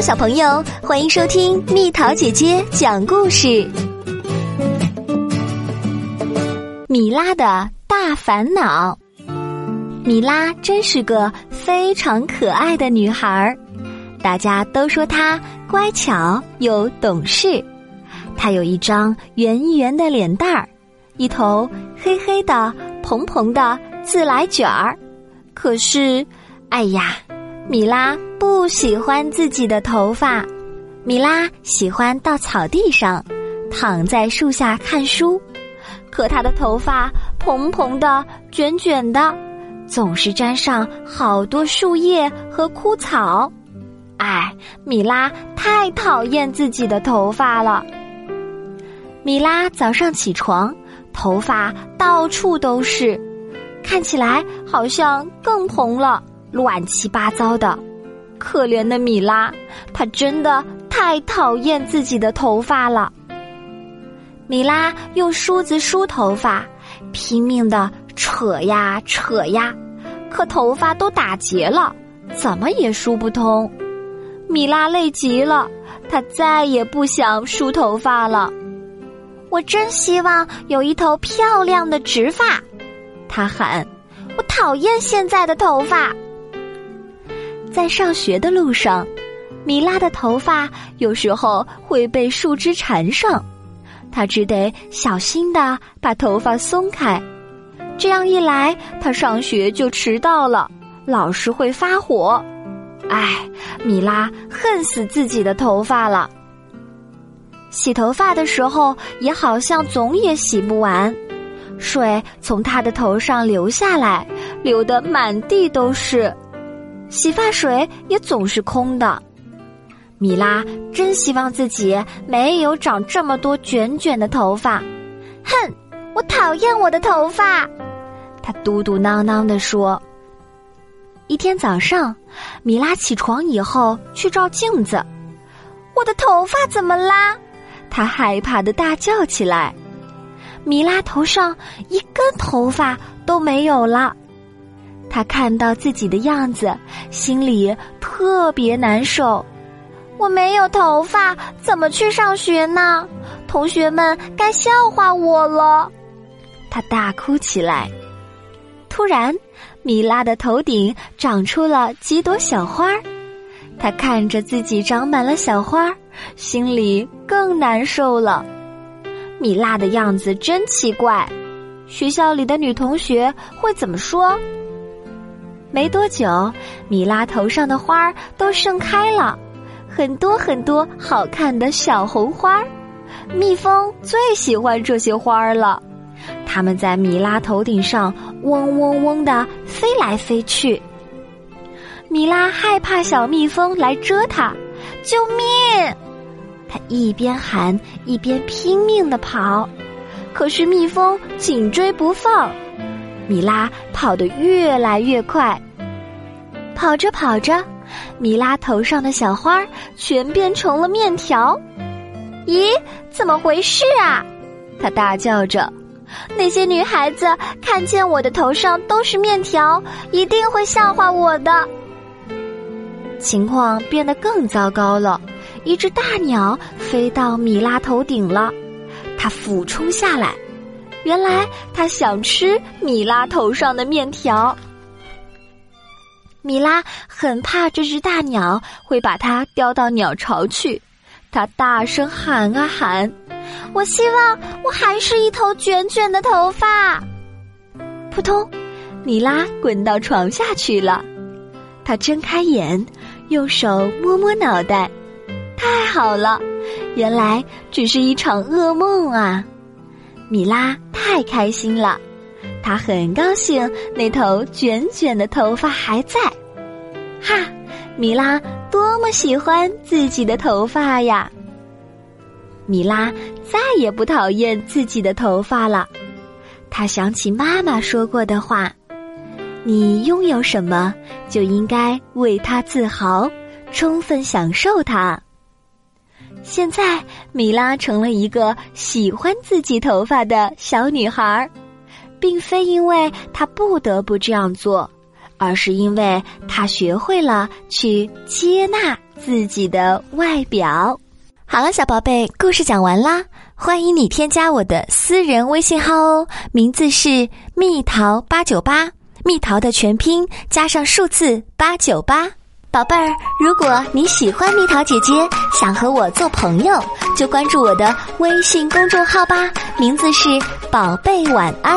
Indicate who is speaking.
Speaker 1: 小朋友，欢迎收听蜜桃姐姐讲故事。米拉的大烦恼。米拉真是个非常可爱的女孩儿，大家都说她乖巧又懂事。她有一张圆圆的脸蛋儿，一头黑黑的、蓬蓬的自来卷儿。可是，哎呀，米拉不喜欢自己的头发。米拉喜欢到草地上，躺在树下看书。可她的头发蓬蓬的、卷卷的，总是沾上好多树叶和枯草。哎，米拉太讨厌自己的头发了。米拉早上起床，头发到处都是。看起来好像更蓬了，乱七八糟的。可怜的米拉，她真的太讨厌自己的头发了。米拉用梳子梳头发，拼命的扯呀扯呀，可头发都打结了，怎么也梳不通。米拉累极了，她再也不想梳头发了。我真希望有一头漂亮的直发。他喊：“我讨厌现在的头发。”在上学的路上，米拉的头发有时候会被树枝缠上，她只得小心的把头发松开。这样一来，她上学就迟到了，老师会发火。唉，米拉恨死自己的头发了。洗头发的时候，也好像总也洗不完。水从她的头上流下来，流得满地都是，洗发水也总是空的。米拉真希望自己没有长这么多卷卷的头发。哼，我讨厌我的头发，他嘟嘟囔囔地说。一天早上，米拉起床以后去照镜子，我的头发怎么啦？他害怕的大叫起来。米拉头上一根头发都没有了，他看到自己的样子，心里特别难受。我没有头发，怎么去上学呢？同学们该笑话我了。他大哭起来。突然，米拉的头顶长出了几朵小花儿，她看着自己长满了小花儿，心里更难受了。米拉的样子真奇怪，学校里的女同学会怎么说？没多久，米拉头上的花儿都盛开了，很多很多好看的小红花儿。蜜蜂最喜欢这些花儿了，它们在米拉头顶上嗡嗡嗡的飞来飞去。米拉害怕小蜜蜂来蛰它，救命！它一边喊一边拼命的跑，可是蜜蜂紧追不放。米拉跑得越来越快，跑着跑着，米拉头上的小花全变成了面条。咦，怎么回事啊？他大叫着。那些女孩子看见我的头上都是面条，一定会笑话我的。情况变得更糟糕了。一只大鸟飞到米拉头顶了，它俯冲下来，原来它想吃米拉头上的面条。米拉很怕这只大鸟会把它叼到鸟巢去，它大声喊啊喊：“我希望我还是一头卷卷的头发。”扑通，米拉滚到床下去了。他睁开眼，用手摸摸脑袋。太好了，原来只是一场噩梦啊！米拉太开心了，她很高兴那头卷卷的头发还在。哈，米拉多么喜欢自己的头发呀！米拉再也不讨厌自己的头发了。她想起妈妈说过的话：“你拥有什么，就应该为它自豪，充分享受它。”现在，米拉成了一个喜欢自己头发的小女孩，并非因为她不得不这样做，而是因为她学会了去接纳自己的外表。好了，小宝贝，故事讲完啦。欢迎你添加我的私人微信号哦，名字是蜜桃八九八，蜜桃的全拼加上数字八九八。宝贝儿，如果你喜欢蜜桃姐姐，想和我做朋友，就关注我的微信公众号吧，名字是宝贝晚安。